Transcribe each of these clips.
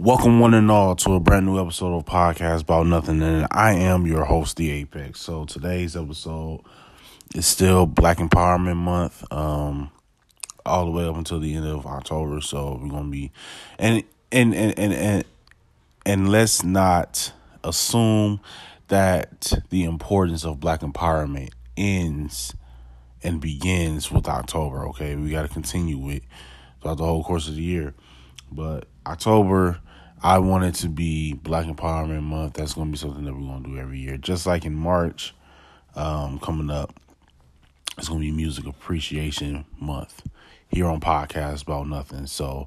Welcome, one and all, to a brand new episode of Podcast About Nothing. And I am your host, The Apex. So today's episode is still Black Empowerment Month, um, all the way up until the end of October. So we're gonna be, and and and and and, and let's not assume that the importance of Black empowerment ends and begins with October. Okay, we got to continue it throughout the whole course of the year. But October I want it to be Black Empowerment Month. That's going to be something that we're going to do every year. Just like in March, um, coming up, it's going to be Music Appreciation Month here on Podcast About Nothing. So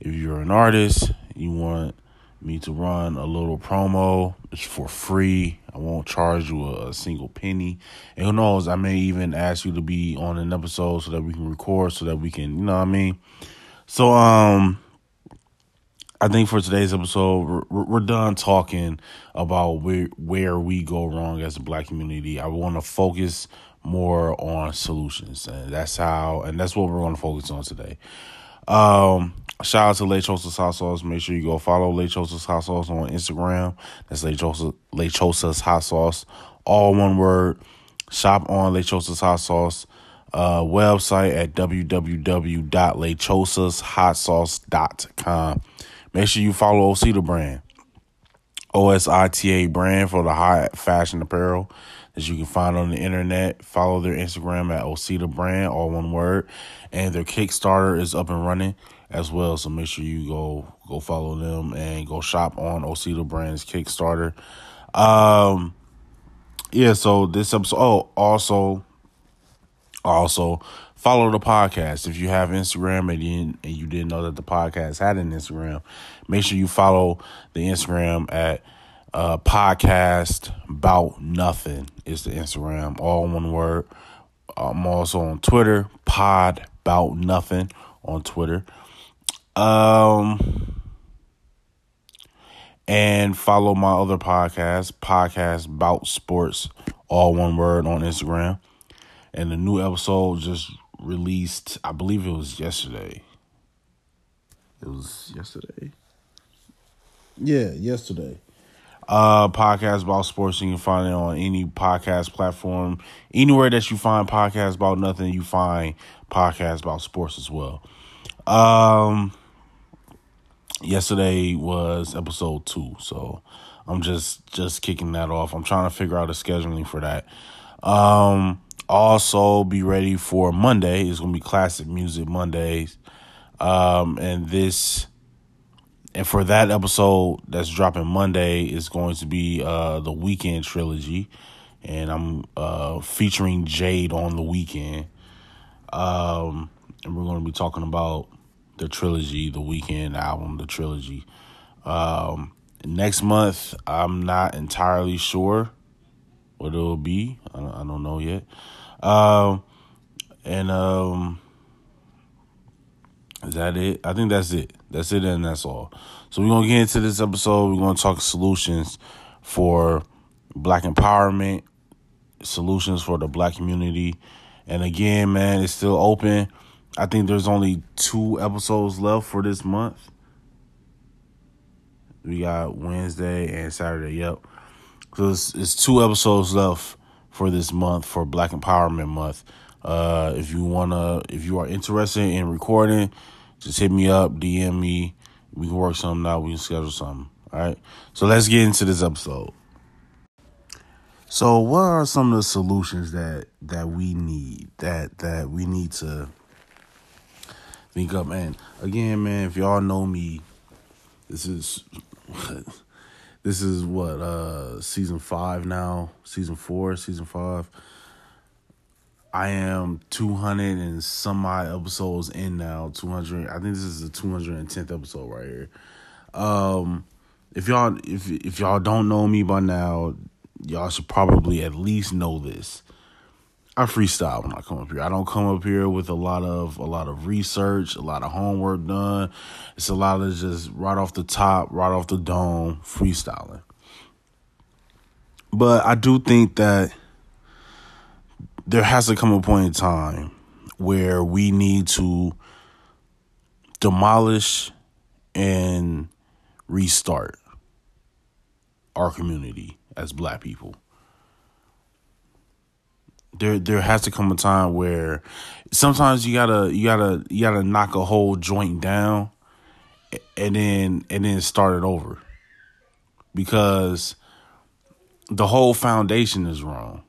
if you're an artist, you want me to run a little promo, it's for free. I won't charge you a, a single penny. And who knows, I may even ask you to be on an episode so that we can record, so that we can, you know what I mean? So, um, I think for today's episode, we're, we're done talking about where where we go wrong as a black community. I want to focus more on solutions, and that's how, and that's what we're going to focus on today. Um, shout out to Lechosa's Hot Sauce. Make sure you go follow Lechosa's Hot Sauce on Instagram. That's Lechosa, Lechosa's Hot Sauce, all one word. Shop on Lechosa's Hot Sauce uh, website at www.lechosashotsauce.com. Make sure you follow Osita brand. OSITA brand for the high fashion apparel that you can find on the internet. Follow their Instagram at Osita brand, all one word. And their Kickstarter is up and running as well. So make sure you go go follow them and go shop on Osita brand's Kickstarter. Um yeah, so this episode oh also also follow the podcast. If you have Instagram and you, and you didn't know that the podcast had an Instagram, make sure you follow the Instagram at uh, podcast about nothing is the Instagram, all one word. I'm also on Twitter, pod about nothing on Twitter. Um, and follow my other podcast, podcast about sports, all one word on Instagram. And the new episode just released, I believe it was yesterday. It was yesterday. Yeah, yesterday. Uh podcast about sports. You can find it on any podcast platform. Anywhere that you find podcasts about nothing, you find podcasts about sports as well. Um yesterday was episode two, so I'm just just kicking that off. I'm trying to figure out a scheduling for that. Um also, be ready for Monday. It's gonna be classic music Mondays, um, and this and for that episode that's dropping Monday is going to be uh, the Weeknd trilogy, and I'm uh, featuring Jade on the Weeknd. um, and we're going to be talking about the trilogy, the Weeknd album, the trilogy. Um, next month, I'm not entirely sure what it'll be. I don't know yet. Um, and um, is that it? I think that's it. That's it, and that's all. So we're gonna get into this episode. We're gonna talk solutions for Black empowerment, solutions for the Black community, and again, man, it's still open. I think there's only two episodes left for this month. We got Wednesday and Saturday. Yep. So it's, it's two episodes left for this month for Black Empowerment Month. Uh, if you wanna, if you are interested in recording, just hit me up, DM me. We can work something out. We can schedule something. All right. So let's get into this episode. So, what are some of the solutions that that we need that that we need to think up? Man, again, man, if y'all know me, this is This is what uh season five now, season four, season five. I am two hundred and some odd episodes in now. Two hundred. I think this is the two hundred and tenth episode right here. Um, if y'all if if y'all don't know me by now, y'all should probably at least know this. I freestyle when I come up here. I don't come up here with a lot of a lot of research, a lot of homework done. It's a lot of just right off the top, right off the dome, freestyling. But I do think that there has to come a point in time where we need to demolish and restart our community as black people. There there has to come a time where sometimes you gotta you gotta you gotta knock a whole joint down and then and then start it over. Because the whole foundation is wrong.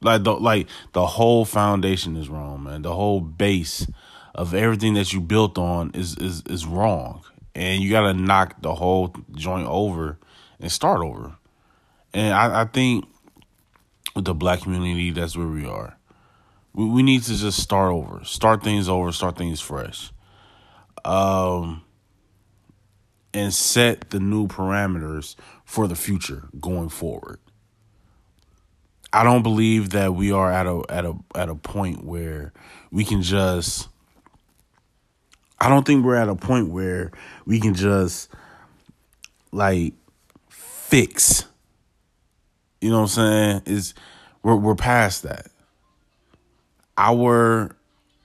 Like the like the whole foundation is wrong, man. The whole base of everything that you built on is is is wrong. And you gotta knock the whole joint over and start over. And I, I think with the black community, that's where we are. We we need to just start over, start things over, start things fresh, um, and set the new parameters for the future going forward. I don't believe that we are at a at a at a point where we can just. I don't think we're at a point where we can just like fix you know what I'm saying? Is we're we're past that. Our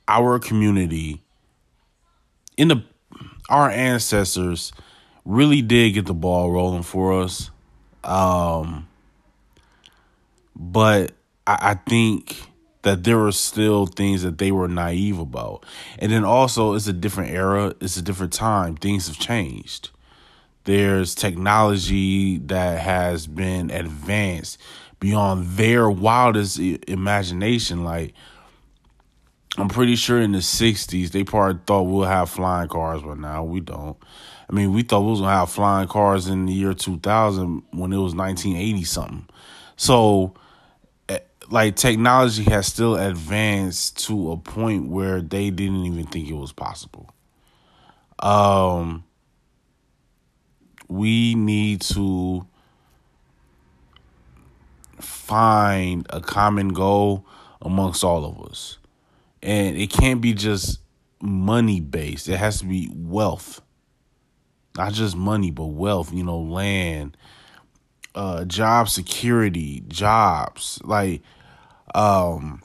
our community in the our ancestors really did get the ball rolling for us. Um but I, I think that there were still things that they were naive about. And then also it's a different era, it's a different time. Things have changed. There's technology that has been advanced beyond their wildest imagination. Like, I'm pretty sure in the 60s, they probably thought we'll have flying cars, but now we don't. I mean, we thought we was going to have flying cars in the year 2000 when it was 1980 something. So, eh, like, technology has still advanced to a point where they didn't even think it was possible. Um, we need to find a common goal amongst all of us. And it can't be just money based, it has to be wealth. Not just money, but wealth, you know, land, uh, job security, jobs, like um,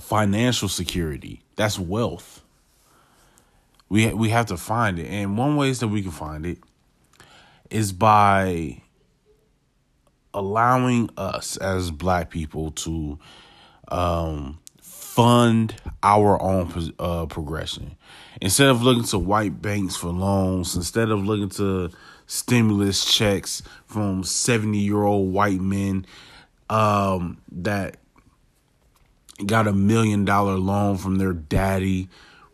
financial security. That's wealth. We we have to find it, and one ways that we can find it is by allowing us as black people to um, fund our own uh, progression. Instead of looking to white banks for loans, instead of looking to stimulus checks from 70 year old white men um, that got a million dollar loan from their daddy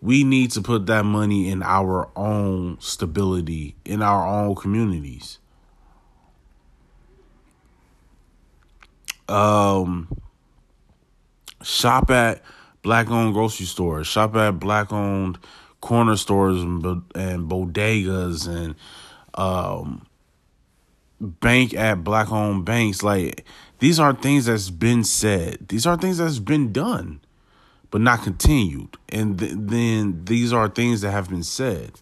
we need to put that money in our own stability, in our own communities. Um, shop at black owned grocery stores, shop at black owned corner stores and, and bodegas and um, bank at black owned banks. Like, these are things that's been said, these are things that's been done but not continued. And th- then these are things that have been said.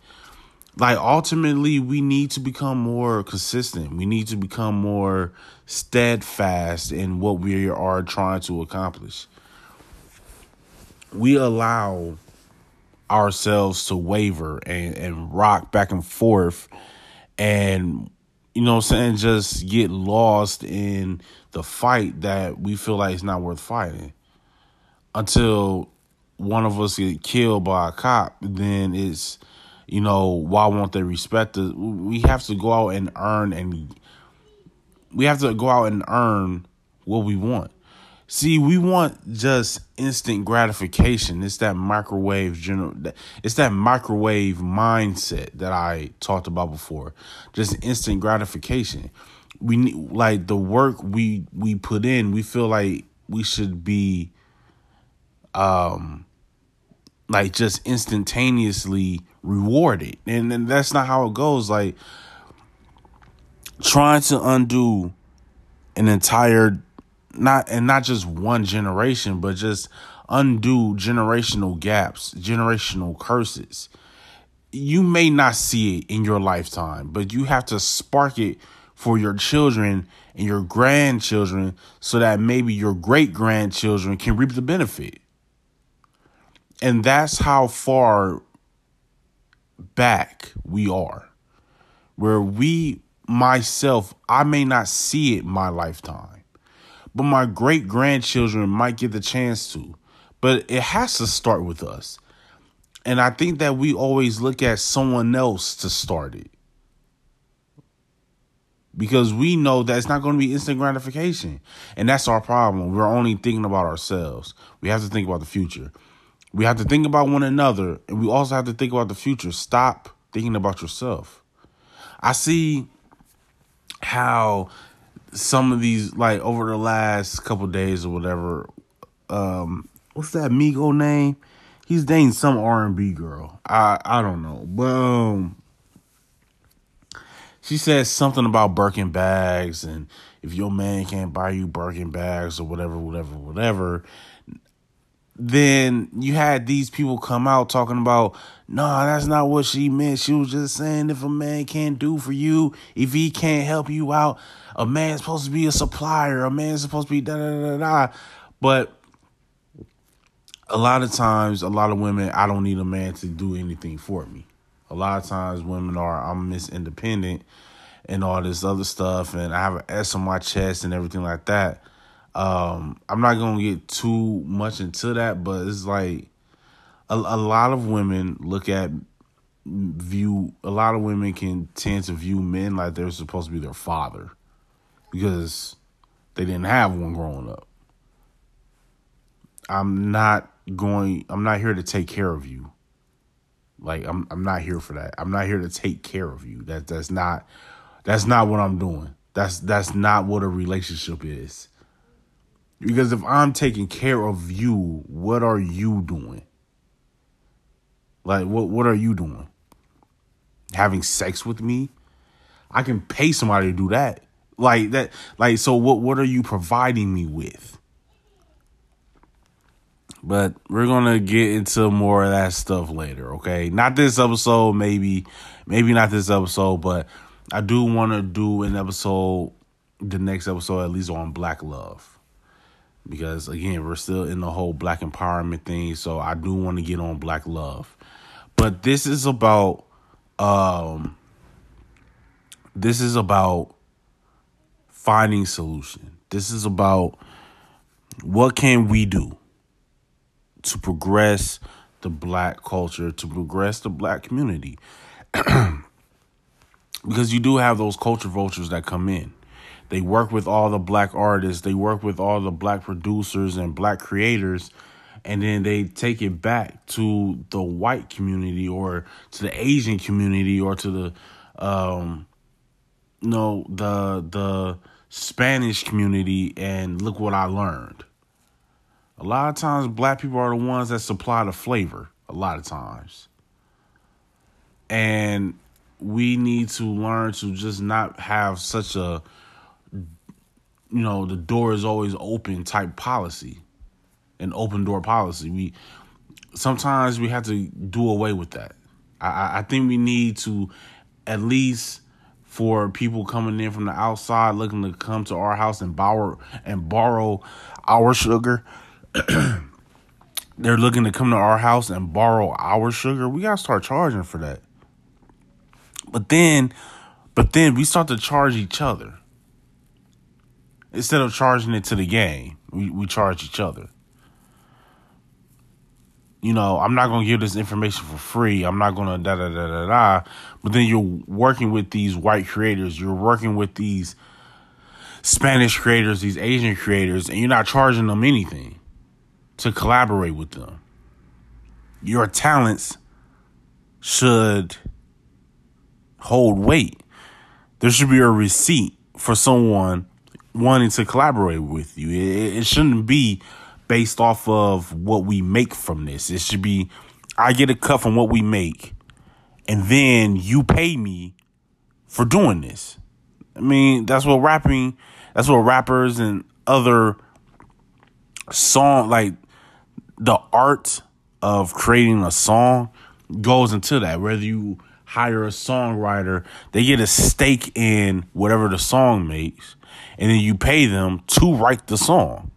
Like ultimately, we need to become more consistent. We need to become more steadfast in what we are trying to accomplish. We allow ourselves to waver and, and rock back and forth and you know what I'm saying, just get lost in the fight that we feel like it's not worth fighting until one of us get killed by a cop, then it's you know why won't they respect us? We have to go out and earn, and we have to go out and earn what we want. See, we want just instant gratification. It's that microwave general. It's that microwave mindset that I talked about before. Just instant gratification. We need like the work we we put in. We feel like we should be um like just instantaneously rewarded. And, and that's not how it goes. Like trying to undo an entire not and not just one generation, but just undo generational gaps, generational curses. You may not see it in your lifetime, but you have to spark it for your children and your grandchildren so that maybe your great grandchildren can reap the benefit. And that's how far back we are. where we myself I may not see it my lifetime, but my great grandchildren might get the chance to. But it has to start with us. And I think that we always look at someone else to start it. Because we know that it's not going to be instant gratification. And that's our problem. We're only thinking about ourselves. We have to think about the future. We have to think about one another. And we also have to think about the future. Stop thinking about yourself. I see how some of these, like over the last couple days or whatever, um, what's that Migo name? He's dating some R and B girl. I I don't know, but um, she says something about Birkin bags, and if your man can't buy you Birkin bags or whatever, whatever, whatever. Then you had these people come out talking about, no, nah, that's not what she meant. She was just saying if a man can't do for you, if he can't help you out, a man's supposed to be a supplier, a man's supposed to be da da da da. But a lot of times, a lot of women, I don't need a man to do anything for me. A lot of times, women are, I'm Miss Independent and all this other stuff, and I have an S on my chest and everything like that. Um, I'm not gonna get too much into that, but it's like a, a lot of women look at view a lot of women can tend to view men like they're supposed to be their father because they didn't have one growing up. I'm not going I'm not here to take care of you. Like I'm I'm not here for that. I'm not here to take care of you. That that's not that's not what I'm doing. That's that's not what a relationship is. Because if I'm taking care of you, what are you doing? Like what what are you doing? Having sex with me? I can pay somebody to do that. Like that like so what what are you providing me with? But we're gonna get into more of that stuff later, okay? Not this episode, maybe, maybe not this episode, but I do want to do an episode, the next episode at least on black love, because again, we're still in the whole black empowerment thing, so I do want to get on black love, but this is about, um, this is about finding solution. This is about what can we do to progress the black culture, to progress the black community. because you do have those culture vultures that come in. They work with all the black artists, they work with all the black producers and black creators, and then they take it back to the white community or to the Asian community or to the um no the the Spanish community and look what I learned. A lot of times, black people are the ones that supply the flavor. A lot of times. And we need to learn to just not have such a, you know, the door is always open type policy, an open door policy. We sometimes we have to do away with that. I, I think we need to at least for people coming in from the outside looking to come to our house and borrow and borrow our sugar they're looking to come to our house and borrow our sugar, we gotta start charging for that. But then, but then we start to charge each other. Instead of charging it to the game, we, we charge each other. You know, I'm not gonna give this information for free. I'm not gonna da da da da da. But then you're working with these white creators. You're working with these Spanish creators, these Asian creators, and you're not charging them anything to collaborate with them. Your talents should hold weight. There should be a receipt for someone wanting to collaborate with you. It, it shouldn't be based off of what we make from this. It should be I get a cut from what we make, and then you pay me for doing this. I mean, that's what rapping, that's what rappers and other song like the art of creating a song goes into that. Whether you hire a songwriter, they get a stake in whatever the song makes, and then you pay them to write the song.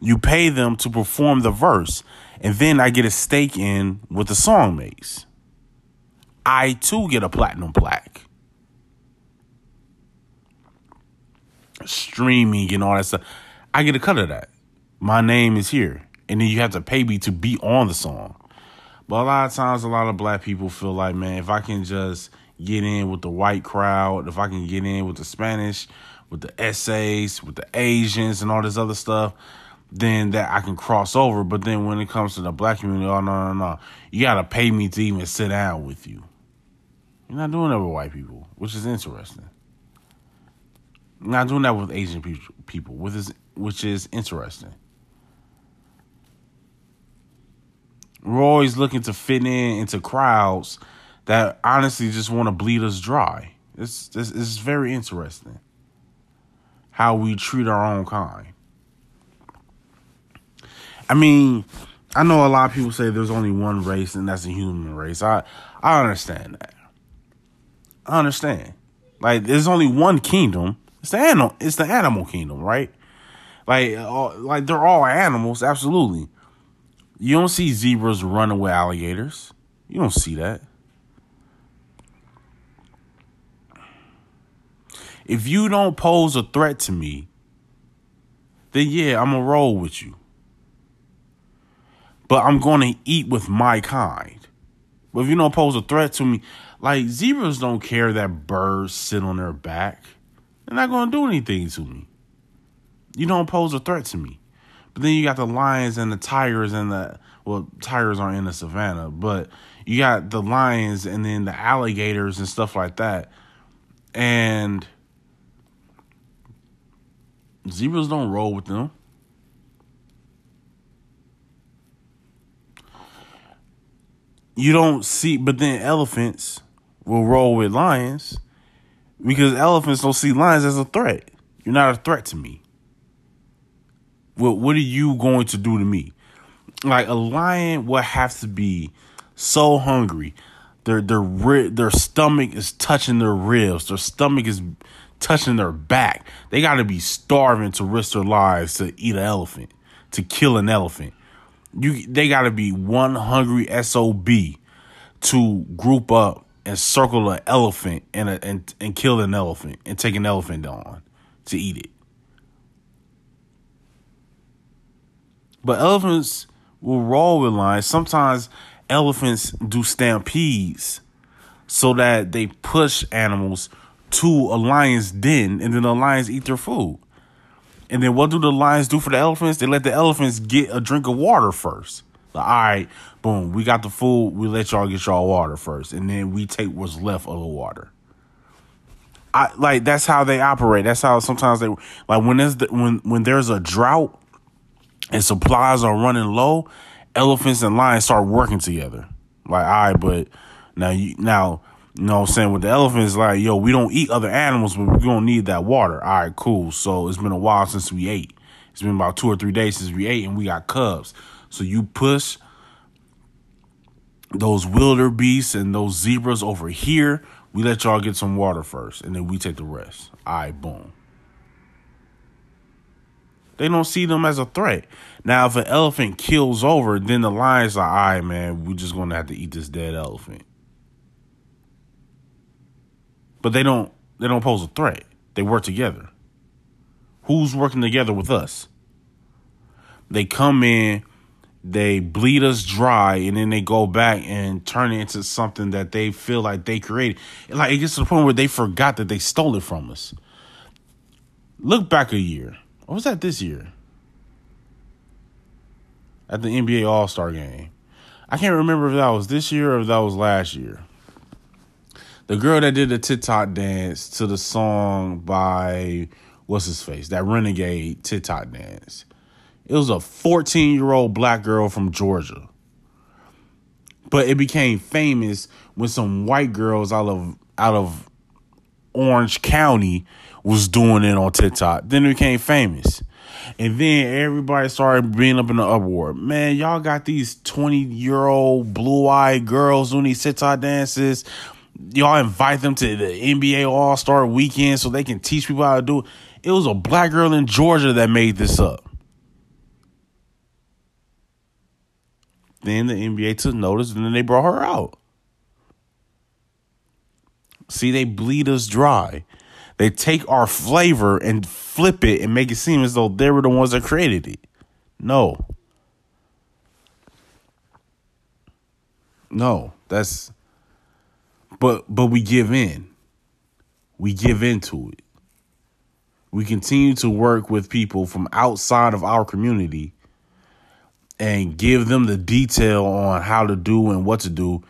You pay them to perform the verse, and then I get a stake in what the song makes. I too get a platinum plaque. Streaming and all that stuff. I get a cut of that. My name is here. And then you have to pay me to be on the song. But a lot of times, a lot of black people feel like, man, if I can just get in with the white crowd, if I can get in with the Spanish with the essays, with the Asians, and all this other stuff, then that I can cross over. But then when it comes to the black community, oh, no, no, no. You got to pay me to even sit down with you. You're not doing that with white people, which is interesting. You're not doing that with Asian people, which is, which is interesting. We're always looking to fit in into crowds that honestly just want to bleed us dry. It's, it's, it's very interesting how we treat our own kind. I mean, I know a lot of people say there's only one race and that's the human race. I I understand that. I understand. Like there's only one kingdom. It's the animal. It's the animal kingdom, right? Like, all, like they're all animals, absolutely. You don't see zebras running with alligators. You don't see that. If you don't pose a threat to me, then yeah, I'm gonna roll with you. But I'm gonna eat with my kind. But if you don't pose a threat to me, like zebras don't care that birds sit on their back. They're not gonna do anything to me. You don't pose a threat to me. But then you got the lions and the tigers and the well, tigers aren't in the savannah, but you got the lions and then the alligators and stuff like that. And zebras don't roll with them. You don't see, but then elephants will roll with lions because elephants don't see lions as a threat. You're not a threat to me what what are you going to do to me? Like a lion would have to be so hungry. Their their their stomach is touching their ribs. Their stomach is touching their back. They got to be starving to risk their lives to eat an elephant, to kill an elephant. You they got to be one hungry sob to group up and circle an elephant and a, and and kill an elephant and take an elephant on to eat it. But elephants will roll with lions. Sometimes elephants do stampedes so that they push animals to a lion's den and then the lions eat their food. And then what do the lions do for the elephants? They let the elephants get a drink of water first. Like, all right, boom, we got the food. We let y'all get y'all water first, and then we take what's left of the water. I like that's how they operate. That's how sometimes they like when there's the, when when there's a drought and supplies are running low, elephants and lions start working together. Like, all right, but now you now you know what I'm saying with the elephants, like, yo, we don't eat other animals, but we're gonna need that water. All right, cool. So it's been a while since we ate. It's been about two or three days since we ate, and we got cubs. So you push those wildebeests and those zebras over here. We let y'all get some water first, and then we take the rest. All right, boom. They don't see them as a threat. Now, if an elephant kills over, then the lion's like, all right, man, we're just gonna have to eat this dead elephant. But they don't they don't pose a threat. They work together. Who's working together with us? They come in, they bleed us dry, and then they go back and turn it into something that they feel like they created. Like it gets to the point where they forgot that they stole it from us. Look back a year what was that this year? At the NBA All Star game. I can't remember if that was this year or if that was last year. The girl that did the TikTok dance to the song by what's his face? That renegade TikTok dance. It was a 14 year old black girl from Georgia. But it became famous when some white girls out of out of Orange County was doing it on TikTok. Then it became famous. And then everybody started being up in the uproar. Man, y'all got these 20 year old blue eyed girls doing these TikTok dances. Y'all invite them to the NBA All Star weekend so they can teach people how to do it. It was a black girl in Georgia that made this up. Then the NBA took notice and then they brought her out. See, they bleed us dry. They take our flavor and flip it and make it seem as though they were the ones that created it. No. No, that's but but we give in. We give into it. We continue to work with people from outside of our community and give them the detail on how to do and what to do.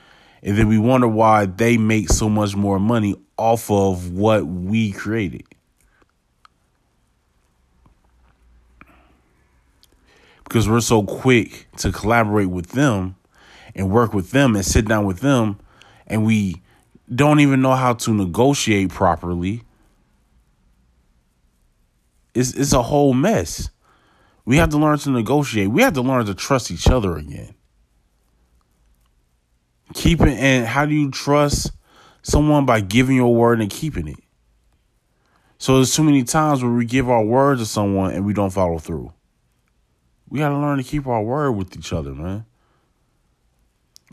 And then we wonder why they make so much more money off of what we created. Because we're so quick to collaborate with them and work with them and sit down with them, and we don't even know how to negotiate properly. It's, it's a whole mess. We have to learn to negotiate. We have to learn to trust each other again. Keeping and how do you trust someone by giving your word and keeping it? So there's too many times where we give our word to someone and we don't follow through. We got to learn to keep our word with each other, man.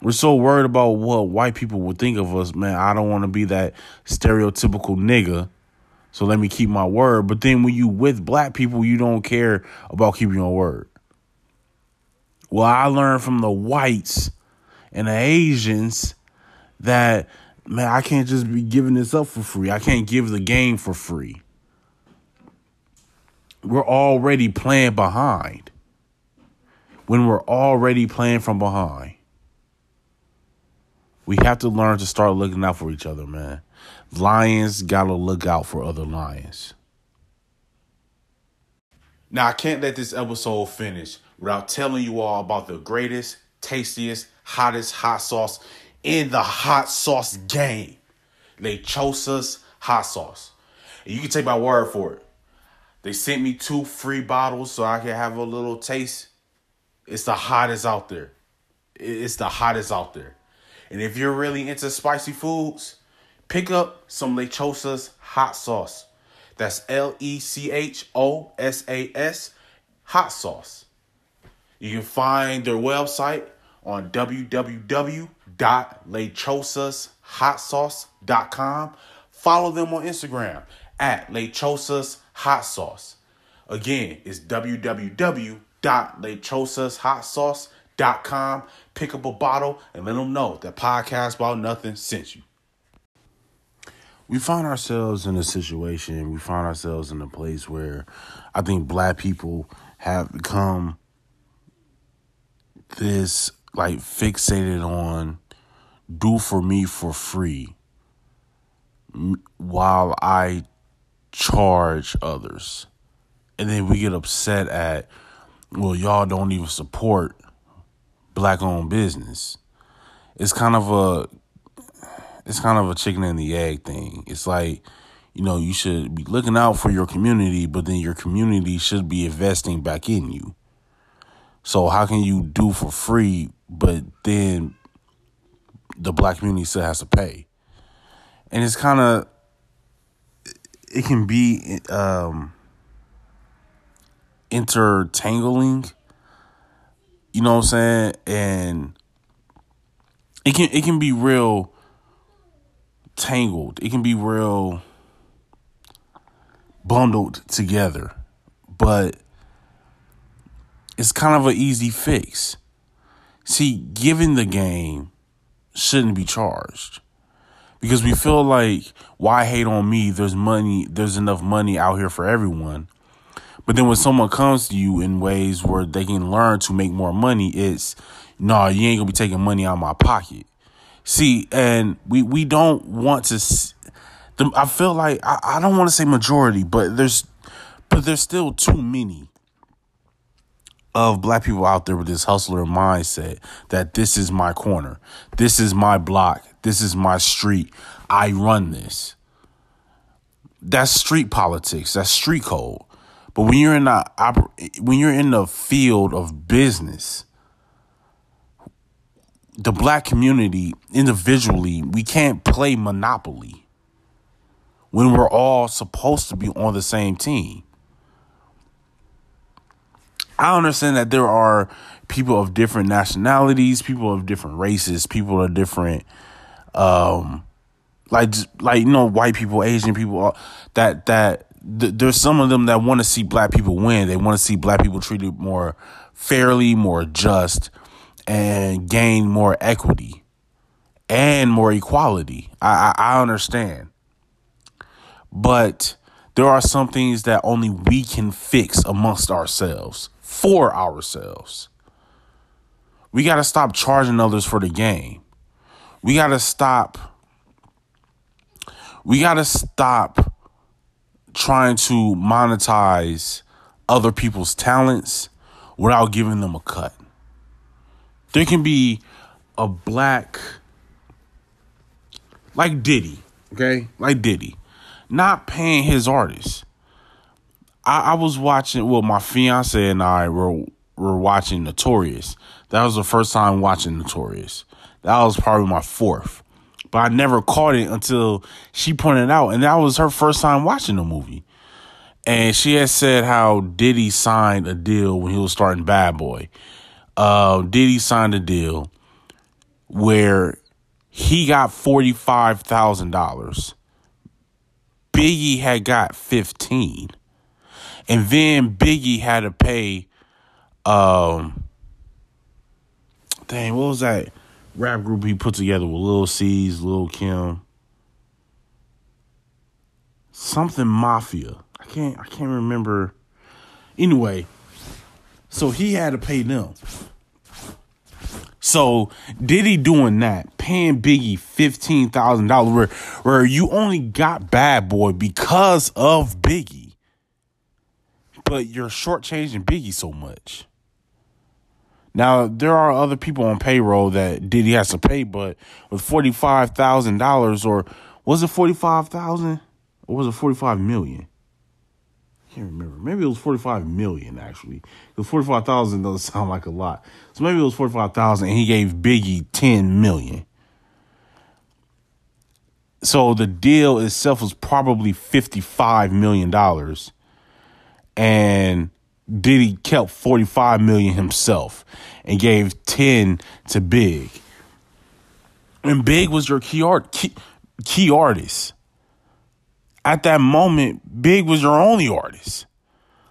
We're so worried about what white people would think of us, man. I don't want to be that stereotypical nigga so let me keep my word. But then when you with black people, you don't care about keeping your word. Well, I learned from the whites and the Asians that man, I can't just be giving this up for free. I can't give the game for free. We're already playing behind. When we're already playing from behind. We have to learn to start looking out for each other, man. Lions gotta look out for other lions. Now, I can't let this episode finish without telling you all about the greatest, tastiest, hottest hot sauce in the hot sauce game. Lechosa's hot sauce. And you can take my word for it. They sent me two free bottles so I can have a little taste. It's the hottest out there. It's the hottest out there. And if you're really into spicy foods, pick up some Lechosa's hot sauce. That's L E C H O S A S hot sauce. You can find their website on www.lechosashotsauce.com. Follow them on Instagram at Lechosas Hot Sauce. Again, it's www.lechosashotsauce.com. Pick up a bottle and let them know that Podcast About Nothing sent you we find ourselves in a situation, we find ourselves in a place where I think black people have become this like fixated on do for me for free while I charge others. And then we get upset at, well, y'all don't even support black owned business. It's kind of a it's kind of a chicken and the egg thing. It's like, you know, you should be looking out for your community, but then your community should be investing back in you. So how can you do for free, but then the black community still has to pay? And it's kind of it can be um intertangling. You know what I'm saying? And it can it can be real tangled. It can be real bundled together. But it's kind of an easy fix. See, giving the game shouldn't be charged. Because we feel like why hate on me? There's money, there's enough money out here for everyone. But then when someone comes to you in ways where they can learn to make more money, it's no, nah, you ain't gonna be taking money out of my pocket. See, and we we don't want to. The, I feel like I, I don't want to say majority, but there's but there's still too many of black people out there with this hustler mindset that this is my corner, this is my block, this is my street. I run this. That's street politics. That's street code. But when you're in the when you're in the field of business, the black community individually, we can't play Monopoly when we're all supposed to be on the same team. I understand that there are people of different nationalities, people of different races, people of different um, like like you know white people, Asian people that that th- there's some of them that want to see black people win. They want to see black people treated more fairly, more just, and gain more equity and more equality. I, I, I understand, but there are some things that only we can fix amongst ourselves for ourselves. We got to stop charging others for the game. We got to stop. We got to stop trying to monetize other people's talents without giving them a cut. There can be a black, like Diddy, okay? Like Diddy, not paying his artists. I, I was watching, well, my fiance and I were, were watching Notorious. That was the first time watching Notorious. That was probably my fourth. But I never caught it until she pointed out, and that was her first time watching the movie. And she had said how Diddy signed a deal when he was starting Bad Boy. Uh, Diddy signed a deal where he got forty five thousand dollars. Biggie had got fifteen, and then Biggie had to pay. Um, dang, what was that rap group he put together with Lil Cease, Lil Kim, something Mafia. I can't I can't remember. Anyway, so he had to pay them. So Diddy doing that, paying Biggie fifteen thousand dollars, where where you only got Bad Boy because of Biggie, but you're shortchanging Biggie so much. Now there are other people on payroll that Diddy has to pay, but with forty five thousand dollars, or was it forty five thousand, or was it forty five million? I can't remember. Maybe it was 45 million actually. Because 45,000 doesn't sound like a lot. So maybe it was 45,000 and he gave Biggie 10 million. So the deal itself was probably 55 million dollars. And Diddy kept 45 million himself and gave 10 to Big. And Big was your key art key, key artist at that moment, Big was your only artist.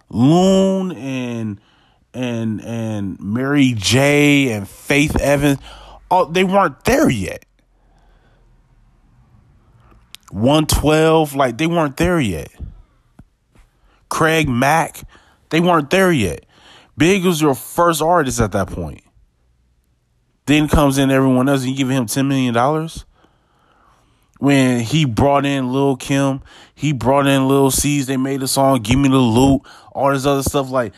Loon and and and Mary J and Faith Evans, oh, they weren't there yet. 112, like they weren't there yet. Craig Mack, they weren't there yet. Big was your first artist at that point. Then comes in everyone else and you give him $10 million when he brought in Lil Kim, he brought in Lil Cease, they made a song, Give Me the Loot, all this other stuff. Like,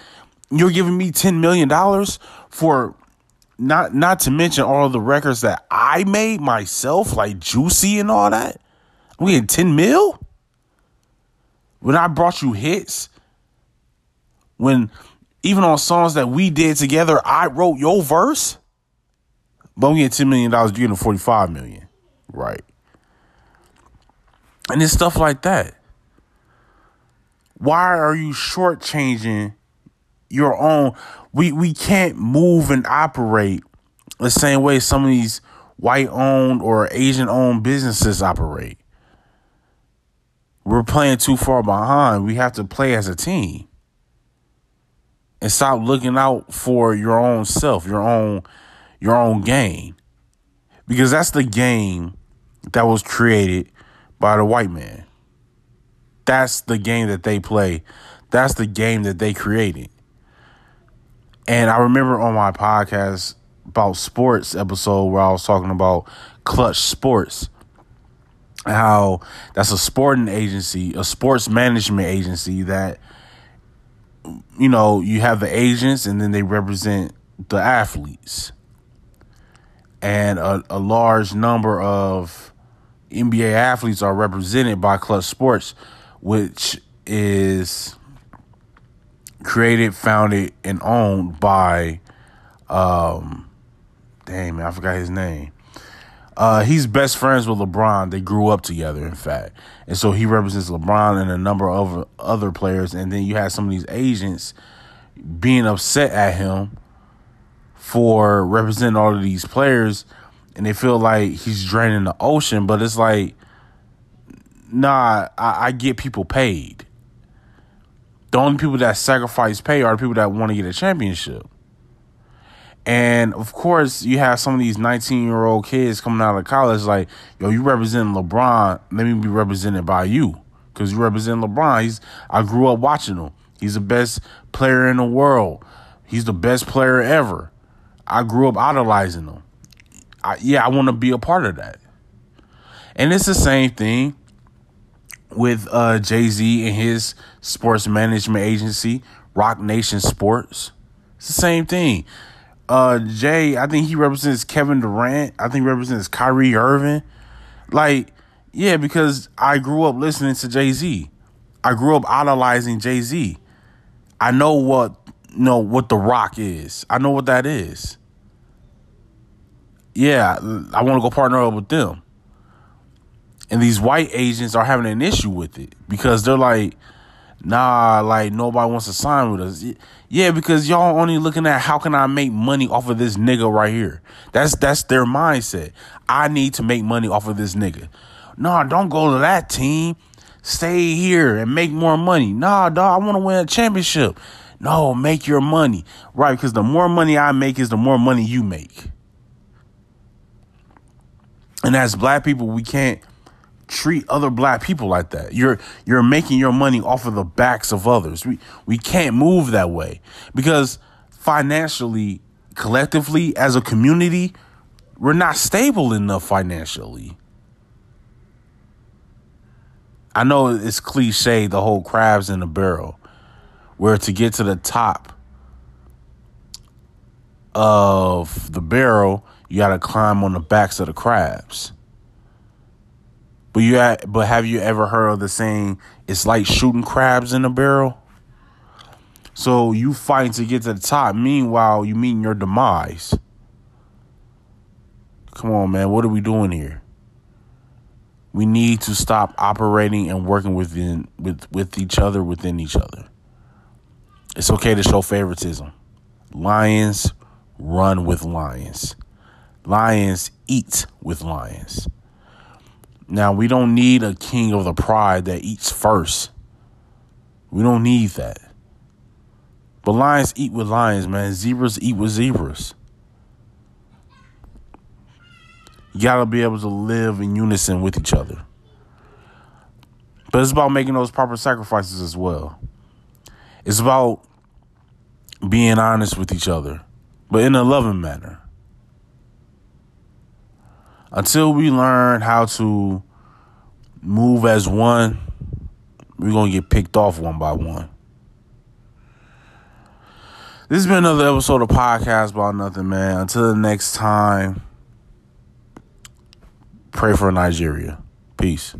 you're giving me $10 million for not not to mention all the records that I made myself, like Juicy and all that. We had 10 mil? When I brought you hits, when even on songs that we did together, I wrote your verse. But we get $10 million, you're getting 45 million. Right. And it's stuff like that. Why are you shortchanging your own? We we can't move and operate the same way some of these white owned or Asian owned businesses operate. We're playing too far behind. We have to play as a team. And stop looking out for your own self, your own your own game. Because that's the game that was created by the white man. That's the game that they play. That's the game that they created. And I remember on my podcast about sports episode where I was talking about Clutch Sports, how that's a sporting agency, a sports management agency that, you know, you have the agents and then they represent the athletes. And a, a large number of NBA athletes are represented by Clutch Sports, which is created, founded, and owned by, um, damn I forgot his name. Uh, he's best friends with LeBron. They grew up together, in fact, and so he represents LeBron and a number of other players. And then you have some of these agents being upset at him for representing all of these players and they feel like he's draining the ocean, but it's like nah, I, I get people paid. The only people that sacrifice pay are the people that want to get a championship. And of course, you have some of these 19 year old kids coming out of college like, yo, you represent LeBron. Let me be represented by you because you represent LeBron. He's I grew up watching him. He's the best player in the world. He's the best player ever. I grew up idolizing him. I, yeah, I want to be a part of that. And it's the same thing with uh, Jay Z and his sports management agency, Roc Nation Sports. It's the same thing. Uh, Jay, I think he represents Kevin Durant. I think represents Kyrie Irving. Like, yeah, because I grew up listening to Jay Z. I grew up idolizing Jay Z. I know what you know what the Roc is. I know what that is. Yeah, I want to go partner up with them. And these white agents are having an issue with it because they're like, nah, like nobody wants to sign with us. Yeah, because y'all only looking at how can I make money off of this nigga right here. That's that's their mindset. I need to make money off of this nigga. Nah, don't go to that team. Stay here and make more money. Nah, dog, I want to win a championship. No, make your money. Right, because the more money I make is the more money you make. And as black people, we can't treat other black people like that. You're you're making your money off of the backs of others. We we can't move that way because financially, collectively as a community, we're not stable enough financially. I know it's cliche the whole crabs in the barrel where to get to the top of the barrel, you got to climb on the backs of the crabs. But you but have you ever heard of the saying it's like shooting crabs in a barrel? So you fighting to get to the top. Meanwhile, you meeting your demise. Come on, man. What are we doing here? We need to stop operating and working within with with each other within each other. It's okay to show favoritism. Lions run with lions. Lions eat with lions. Now, we don't need a king of the pride that eats first. We don't need that. But lions eat with lions, man. Zebras eat with zebras. You gotta be able to live in unison with each other. But it's about making those proper sacrifices as well. It's about being honest with each other, but in a loving manner until we learn how to move as one, we're going to get picked off one by one. This has been another episode of Podcast About Nothing, man. Until the next time, pray for Nigeria. Peace.